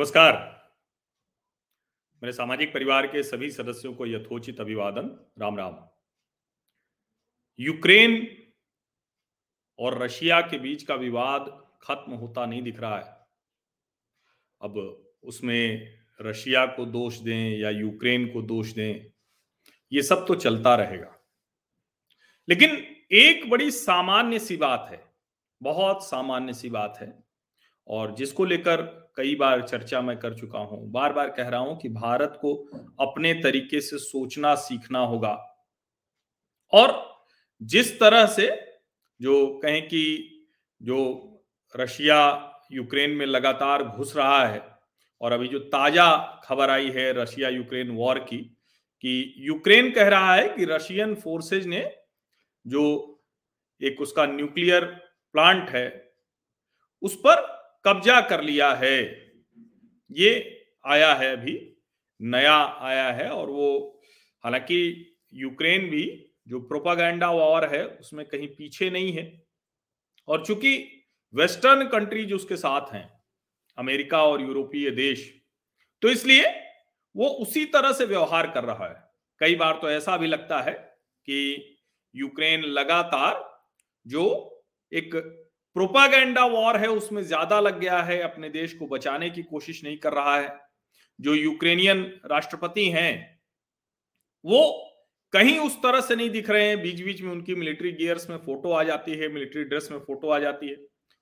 नमस्कार। मेरे सामाजिक परिवार के सभी सदस्यों को यथोचित अभिवादन। राम राम। यूक्रेन और रशिया के बीच का विवाद खत्म होता नहीं दिख रहा है। अब उसमें रशिया को दोष दें या यूक्रेन को दोष दें, ये सब तो चलता रहेगा। लेकिन एक बड़ी सामान्य सी बात है, बहुत सामान्य सी बात है और जिसको लेकर कई बार चर्चा मैं कर चुका हूँ बार बार कह रहा हूँ कि भारत को अपने तरीके से सोचना सीखना होगा। और जिस तरह से जो कहें कि जो रशिया यूक्रेन में लगातार घुस रहा है और अभी जो ताज़ा खबर आई है रशिया यूक्रेन वॉर की, कि यूक्रेन कह रहा है कि रशियन फोर्सेज ने जो एक उसका न्यूक्लियर प्लांट है, उस पर कब्जा कर लिया है। ये आया है अभी, नया आया है और वो, हालाँकि यूक्रेन भी जो प्रोपागैंडा वॉर है, उसमें कहीं पीछे नहीं है। और चूँकि वेस्टर्न कंट्रीज़ उसके साथ हैं, अमेरिका और यूरोपीय देश तो इसलिए वो उसी तरह से व्यवहार कर रहा है। कई बार तो ऐसा भी लगता है कि यूक्रेन लगातार जो एक प्रोपागेंडा वॉर है, उसमें ज़्यादा लग गया है, अपने देश को बचाने की कोशिश नहीं कर रहा है। जो यूक्रेनियन राष्ट्रपति हैं, वो कहीं उस तरह से नहीं दिख रहे हैं बीच बीच में उनकी मिलिट्री गियर्स में फ़ोटो आ जाती है, मिलिट्री ड्रेस में फ़ोटो आ जाती है।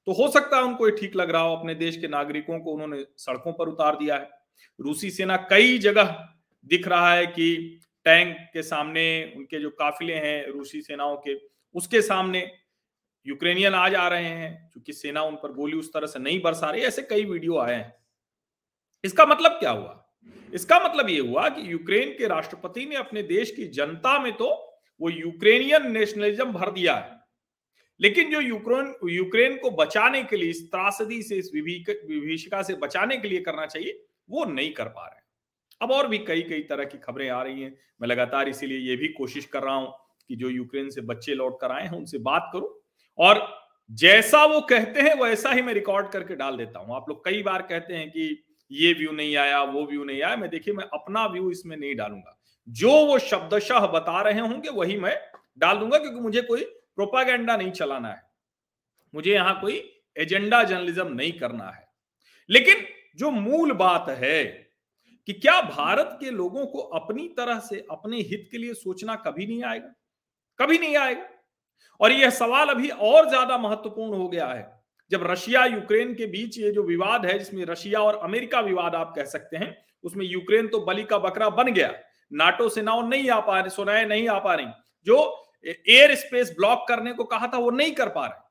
तो हो सकता है उनको ये ठीक लग रहा हो, अपने देश के नागरिकों को उन्होंने सड़कों पर उतार दिया है। रूसी सेना कई जगह दिख रहा है कि टैंक के सामने उनके जो काफिले हैं, रूसी सेनाओं के, उसके सामने यूक्रेनियन आज आ रहे हैं, क्योंकि सेना उन पर गोली उस तरह से नहीं बरसा रही, ऐसे कई वीडियो आए हैं। इसका मतलब क्या हुआ? इसका मतलब ये हुआ कि यूक्रेन के राष्ट्रपति ने अपने देश की जनता में तो वो यूक्रेनियन नेशनलिज्म भर दिया है, लेकिन जो यूक्रेन यूक्रेन को बचाने के लिए, इस त्रासदी से, इस विभीषिका से बचाने के लिए करना चाहिए, वो नहीं कर पा रहे अब और भी कई कई तरह की खबरें आ रही हैं। मैं लगातार इसीलिए ये भी कोशिश कर रहा हूँ कि जो यूक्रेन से बच्चे लौट कर आए हैं, उनसे बात करूँ और जैसा वो कहते हैं, वैसा ही मैं रिकॉर्ड करके डाल देता हूँ। आप लोग कई बार कहते हैं कि ये व्यू नहीं आया, वो व्यू नहीं आया। मैं देखिए, मैं अपना व्यू इसमें नहीं डालूँगा। जो वो शब्दशाह बता रहे होंगे, वही मैं डाल दूँगा, क्योंकि मुझे कोई प्रोपागेंडा नहीं चलाना है। मुझे यहाँ कोई एजेंडा जर्नलिज्म नहीं करना है। लेकिन जो मूल बात है कि क्या भारत के लोगों को अपनी तरह से, अपने हित के लिए सोचना कभी नहीं आएगा? कभी नहीं आएगा। और यह सवाल अभी और ज़्यादा महत्वपूर्ण हो गया है। जब रशिया यूक्रेन के बीच ये जो विवाद है, जिसमें रशिया और अमेरिका विवाद आप कह सकते हैं, उसमें यूक्रेन तो बलि का बकरा बन गया। नाटो सेनाओं नहीं आ पा रही, सुनाए नहीं आ पा रही। जो एयर स्पेस ब्लॉक करने को कहा था, वो नहीं कर पा रहे।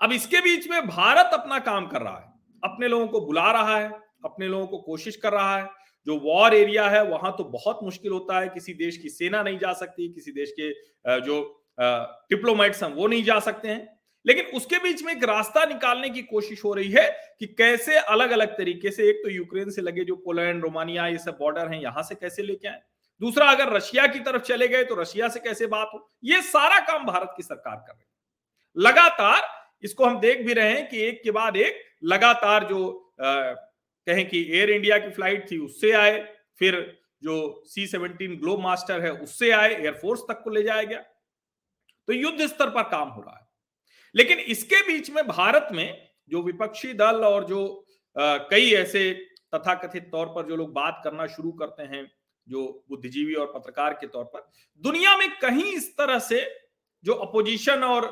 अब इसके बीच में भारत अपना काम कर रहा है। अपने लोगों को बुला रहा है, अपने लोगों को कोशिश कर रहा है। जो वॉर एरिया है, वहाँ तो बहुत मुश्किल होता है, किसी देश की सेना नहीं जा सकती, किसी देश के जो डिप्लोमेट्स हैं वो नहीं जा सकते हैं। लेकिन उसके बीच में एक रास्ता निकालने की कोशिश हो रही है कि कैसे अलग अलग तरीके से एक तो यूक्रेन से लगे जो पोलैंड रोमानिया ये सब बॉर्डर हैं यहाँ से कैसे लेके आए? दूसरा अगर रशिया की तरफ़ चले गए तो रशिया से कैसे बात हो? ये सारा काम भारत की सरकार कर रही है। लगातार इसको हम देख भी रहे हैं कि एक के बाद एक लगातार जो आ, कहें कि एयर इंडिया की फ़्लाइट थी उससे आए फिर जो सी सेवनटीन ग्लोब मास्टर है उससे आए एयरफोर्स तक को ले जाया गया। तो युद्ध स्तर पर काम हो रहा है। लेकिन इसके बीच में भारत में जो विपक्षी दल और जो आ, कई ऐसे तथाकथित तौर पर जो लोग बात करना शुरू करते हैं जो बुद्धिजीवी और पत्रकार के तौर पर दुनिया में कहीं इस तरह से जो अपोजिशन और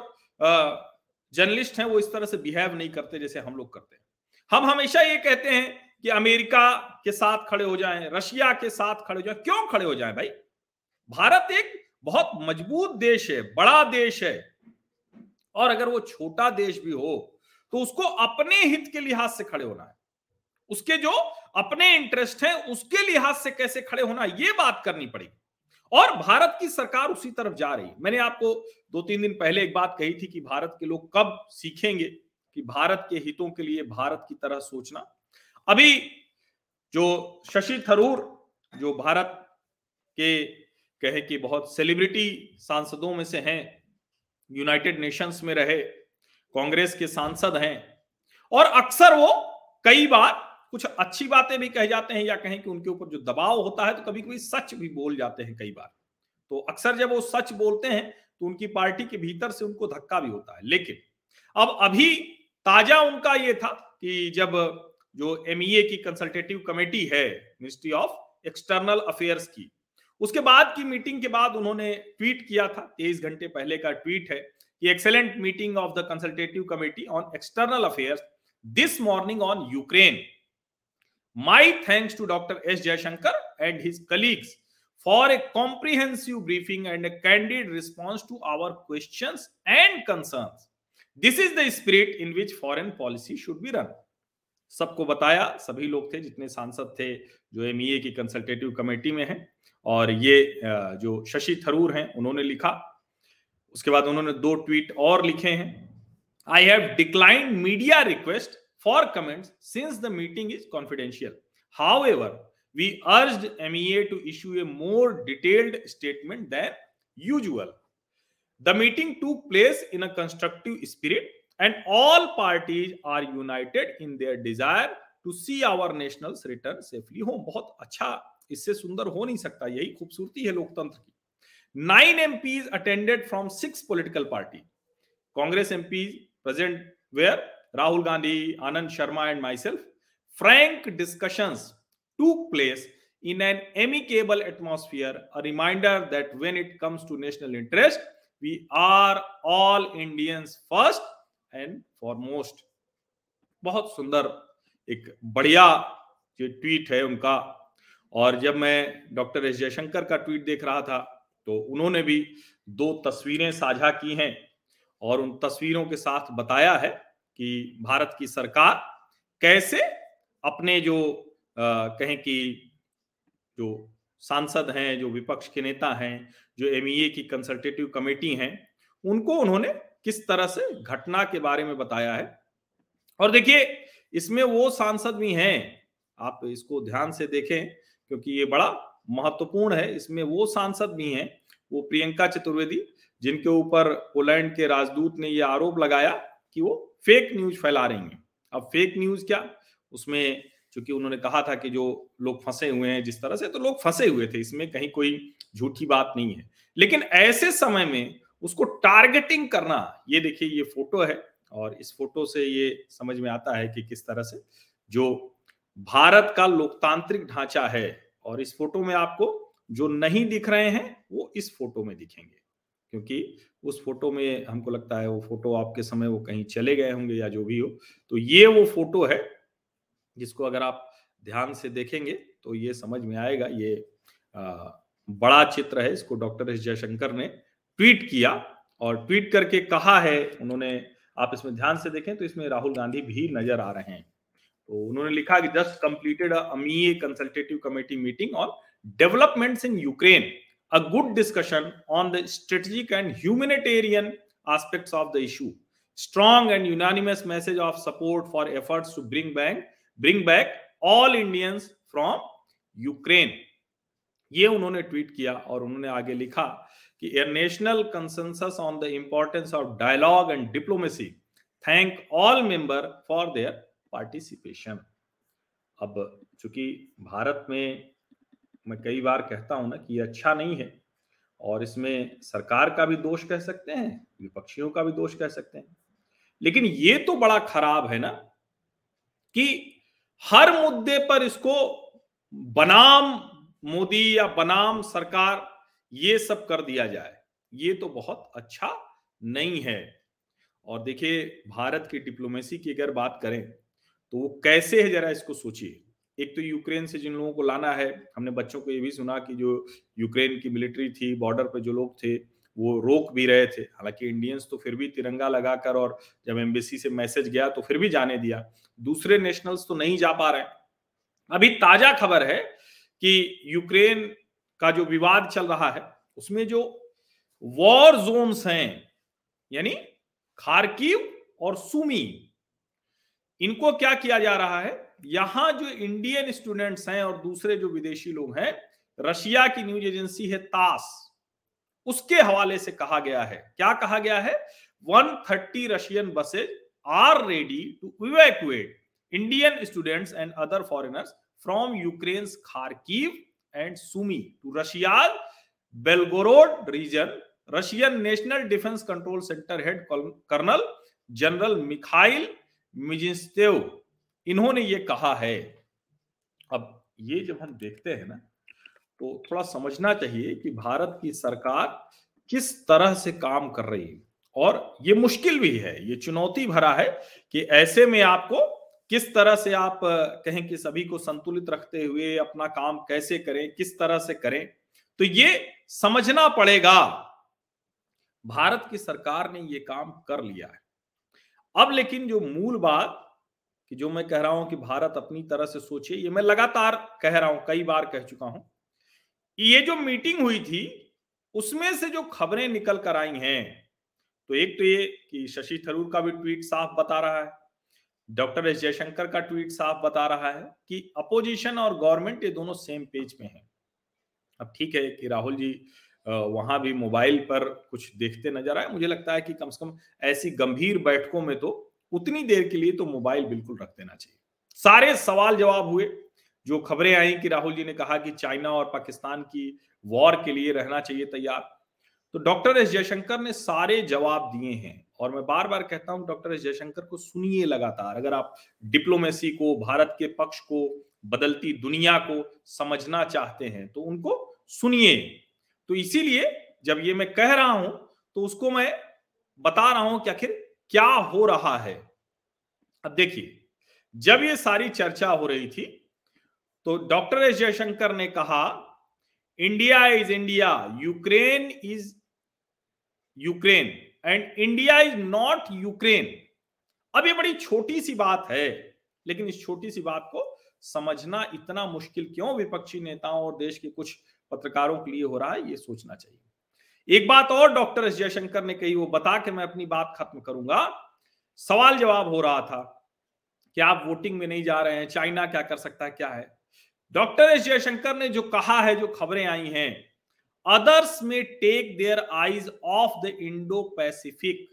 जर्नलिस्ट हैं वो इस तरह से बिहेव नहीं करते जैसे हम लोग करते हैं। हम हमेशा ये कहते हैं कि अमेरिका के साथ खड़े हो जाएँ रशिया के साथ खड़े हो जाएँ। क्यों खड़े हो जाएँ भाई? भारत एक बहुत मज़बूत देश है, बड़ा देश है। और अगर वो छोटा देश भी हो तो उसको अपने हित के लिहाज से खड़े होना है। उसके जो अपने इंटरेस्ट हैं, उसके लिहाज से कैसे खड़े होना ये बात करनी पड़ेगी। और भारत की सरकार उसी तरफ़ जा रही मैंने आपको दो तीन दिन पहले एक बात कही थी कि भारत के लोग कब सीखेंगे कि भारत के हितों के लिए भारत की तरह सोचना। अभी जो शशि थरूर, जो भारत के कहे कि बहुत सेलिब्रिटी सांसदों में से हैं, यूनाइटेड नेशंस में रहे, कांग्रेस के सांसद हैं, और अक्सर वो कई बार कुछ अच्छी बातें भी कह जाते हैं या कहें कि उनके ऊपर जो दबाव होता है तो कभी कभी सच भी बोल जाते हैं कई बार। तो अक्सर जब वो सच बोलते हैं तो उनकी पार्टी के भीतर से उनको धक्का भी होता है। लेकिन अब अभी ताज़ा उनका ये था कि जब जो एम e की कंसल्टेटिव कमेटी है मिनिस्ट्री ऑफ़ एक्सटर्नल अफेयर्स की उसके बाद की मीटिंग के बाद उन्होंने ट्वीट किया था, तेईस घंटे पहले का ट्वीट है कि excellent meeting of the consultative committee on external affairs this morning on Ukraine my thanks to doctor S Jaishankar and his colleagues for a comprehensive briefing and a candid response to our questions and concerns. This is the spirit in which foreign policy should be run. सबको बताया, सभी लोग थे जितने सांसद थे जो M की कंसल्टेटिव कमेटी में हैं और ये जो शशि थरूर हैं, उन्होंने लिखा। उसके बाद उन्होंने दो ट्वीट और लिखे हैं। I have decline media request for comment since the meeting is confidential however we urge M E A to issue a more detailed statement than usual the meeting took place in a constructive spirit and all parties are united in their desire to see our national return safely हो बहुत अच्छा इससे सुंदर हो नहीं सकता, यही खूबसूरती है लोकतंत्र की। Nine M attended from six political party Congress M present were Rahul Gandhi Anand Sharma and myself frank discussion took place in an amicable atmosphere a reminder that when it comes to national interest we are all Indians first and foremost बहुत सुंदर, एक बढ़िया tweet है उनका और जब मैं doctor S Jaishankar का ट्वीट देख रहा था तो उन्होंने भी दो तस्वीरें साझा की हैं और उन तस्वीरों के साथ बताया है कि भारत की सरकार कैसे अपने जो आ, कहें कि जो सांसद हैं जो विपक्ष के नेता हैं जो एमईए की कंसल्टेटिव कमेटी हैं उनको उन्होंने किस तरह से घटना के बारे में बताया है। और देखिए इसमें वो सांसद भी हैं आप इसको ध्यान से देखें क्योंकि ये बड़ा महत्वपूर्ण है। इसमें वो सांसद भी हैं, वो प्रियंका चतुर्वेदी, जिनके ऊपर पोलैंड के राजदूत ने ये आरोप लगाया कि वो फेक न्यूज़ फैला रही हैं। अब फेक न्यूज़ क्या? उसमें क्योंकि उन्होंने कहा था कि जो लोग फंसे हुए हैं जिस तरह से तो लोग फंसे हुए थे, इसमें कहीं कोई झूठी बात नहीं है। लेकिन ऐसे समय में उसको टारगेटिंग करना, ये देखिए, ये फ़ोटो है और इस फ़ोटो से ये समझ में आता है कि किस तरह से जो भारत का लोकतांत्रिक ढांचा है और इस फ़ोटो में आपको जो नहीं दिख रहे हैं वो इस फ़ोटो में दिखेंगे। क्योंकि उस फ़ोटो में हमको लगता है वो फ़ोटो आपके समय वो कहीं चले गए होंगे या जो भी हो। तो ये वो फ़ोटो है जिसको अगर आप ध्यान से देखेंगे तो ये समझ में आएगा। ये आ, बड़ा चित्र है। इसको डॉक्टर एस जयशंकर ने ट्वीट किया और ट्वीट करके कहा है। उन्होंने आप इसमें ध्यान से देखें तो इसमें राहुल गांधी भी नज़र आ रहे हैं। तो उन्होंने लिखा कि just completed consultative committee meeting on developments in Ukraine, a good discussion on the strategic and humanitarian aspects of the issue strong and unanimous message of support for efforts to bring back bring back all Indians from Ukraine. ये उन्होंने tweet किया और उन्होंने आगे लिखा कि national consensus on the importance of dialogue and diplomacy, thank all member for their participation अब चूँकि भारत में मैं कई बार कहता हूँ ना कि ये अच्छा नहीं है, और इसमें सरकार का भी दोष कह सकते हैं, विपक्षियों का भी दोष कह सकते हैं। लेकिन ये तो बड़ा खराब है ना कि हर मुद्दे पर इसको बनाम मोदी या बनाम सरकार ये सब कर दिया जाए, ये तो बहुत अच्छा नहीं है। और देखिए, भारत की डिप्लोमेसी की अगर बात करें तो वो कैसे है जरा इसको सोचिए। एक तो यूक्रेन से जिन लोगों को लाना है, हमने बच्चों को ये भी सुना कि जो यूक्रेन की मिलिट्री थी, बॉर्डर पर जो लोग थे, वो रोक भी रहे थे। हालाँकि इंडियंस तो फिर भी तिरंगा लगाकर और जब एम्बेसी से मैसेज गया तो फिर भी जाने दिया। दूसरे नेशनल्स तो नहीं जा पा रहे अभी ताज़ा खबर है कि यूक्रेन का जो विवाद चल रहा है, उसमें जो वॉर जोन्स हैं, यानी खारकीव और सुमी इनको क्या किया जा रहा है? यहाँ जो इंडियन स्टूडेंट्स हैं और दूसरे जो विदेशी लोग हैं, रशिया की न्यूज़ एजेंसी है तास। उसके हवाले से कहा गया है। क्या कहा गया है? 130 Russian buses are ready to evacuate Indian students and other foreigners from Ukraine Kharkiv and Sumy to Russia Belgorod region Russian national defence control centre head colonel general Mikhail Mijinstev इन्होंने ये कहा है। अब ये जब हम देखते हैं ना तो थोड़ा समझना चाहिए कि भारत की सरकार किस तरह से काम कर रही है। और ये मुश्किल भी है, ये चुनौती भरा है कि ऐसे में आपको किस तरह से आप कहें कि सभी को संतुलित रखते हुए अपना काम कैसे करें, किस तरह से करें तो ये समझना पड़ेगा। भारत की सरकार ने ये काम कर लिया है। अब लेकिन जो मूल बात कि जो मैं कह रहा हूँ कि भारत अपनी तरह से सोचे ये मैं लगातार कह रहा हूँ, कई बार कह चुका हूँ ये जो मीटिंग हुई थी, उसमें से जो खबरें निकल कर आई हैं तो एक तो ये कि शशि थरूर का भी ट्वीट साफ़ बता रहा है, डॉक्टर एस जयशंकर का ट्वीट साफ़ बता रहा है कि अपोजिशन और गवर्नमेंट ये दोनों सेम पेज पे हैं। अब ठीक है कि राहुल जी वहाँ भी मोबाइल पर कुछ देखते नज़र आए। मुझे लगता है कि कम से कम ऐसी गंभीर बैठकों में तो उतनी देर के लिए तो मोबाइल बिल्कुल रख देना चाहिए। सारे सवाल जवाब हुए। जो खबरें आई कि राहुल जी ने कहा कि चाइना और पाकिस्तान की वॉर के लिए रहना चाहिए तैयार। तो डॉक्टर एस जयशंकर ने सारे जवाब दिए हैं और मैं बार बार कहता हूँ, डॉक्टर एस जयशंकर को सुनिए लगातार। अगर आप डिप्लोमेसी को, भारत के पक्ष को, बदलती दुनिया को समझना चाहते हैं तो उनको सुनिए। तो इसीलिए जब ये मैं कह रहा हूँ तो उसको मैं बता रहा हूँ कि आखिर क्या हो रहा है। अब देखिए, जब ये सारी चर्चा हो रही थी तो डॉक्टर एस जयशंकर ने कहा, India is India, Ukraine is Ukraine and India is not Ukraine. अब ये बड़ी छोटी सी बात है, लेकिन इस छोटी सी बात को समझना इतना मुश्किल क्यों? विपक्षी नेताओं और देश के कुछ पत्रकारों के लिए हो रहा है, ये सोचना चाहिए। एक बात और डॉक्टर एस जयशंकर ने कही, वो बता के मैं अपनी बात खत्म करूँगा। सवाल जवाब हो रहा था कि आप वोटिंग में नहीं जा रहे हैं? चाइना क्या कर सकता है? क्या है? डॉक्टर एस जयशंकर ने जो कहा है, जो खबरें आई हैं others may take their eyes off the Indo Pacific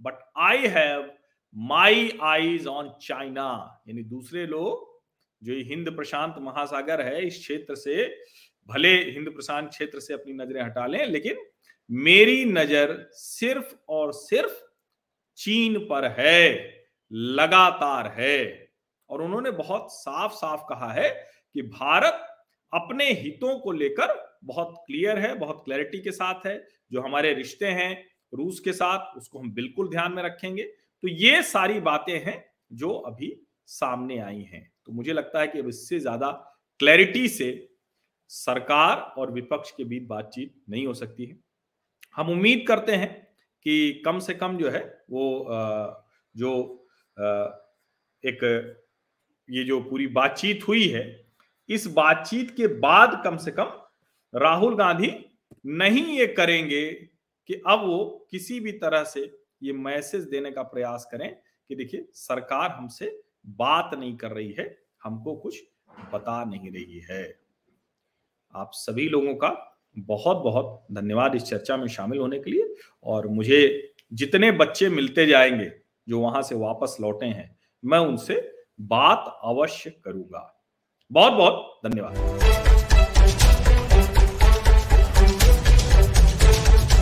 but I have my eyes on China यानी दूसरे लोग, जो हिंद प्रशांत महासागर है, इस क्षेत्र से भले हिंद प्रशांत क्षेत्र से अपनी नज़रें हटा लें, लेकिन मेरी नज़र सिर्फ़ और सिर्फ़ चीन पर है, लगातार है। और उन्होंने बहुत साफ़ साफ़ कहा है कि भारत अपने हितों को लेकर बहुत क्लियर है, बहुत क्लैरिटी के साथ है। जो हमारे रिश्ते हैं रूस के साथ, उसको हम बिल्कुल ध्यान में रखेंगे। तो ये सारी बातें हैं जो अभी सामने आई हैं। तो मुझे लगता है कि अब इससे ज़्यादा क्लैरिटी से सरकार और विपक्ष के बीच बातचीत नहीं हो सकती है। हम उम्मीद करते हैं कि कम से कम जो है वो जो एक, ये जो पूरी बातचीत हुई है, इस बातचीत के बाद कम से कम राहुल गांधी नहीं ये करेंगे कि अब वो किसी भी तरह से ये मैसेज देने का प्रयास करें कि देखिए, सरकार हमसे बात नहीं कर रही है, हमको कुछ बता नहीं रही है। आप सभी लोगों का बहुत बहुत धन्यवाद इस चर्चा में शामिल होने के लिए। और मुझे जितने बच्चे मिलते जाएँगे, जो वहाँ से वापस लौटे हैं, मैं उनसे बात अवश्य करूँगा। बहुत बहुत धन्यवाद।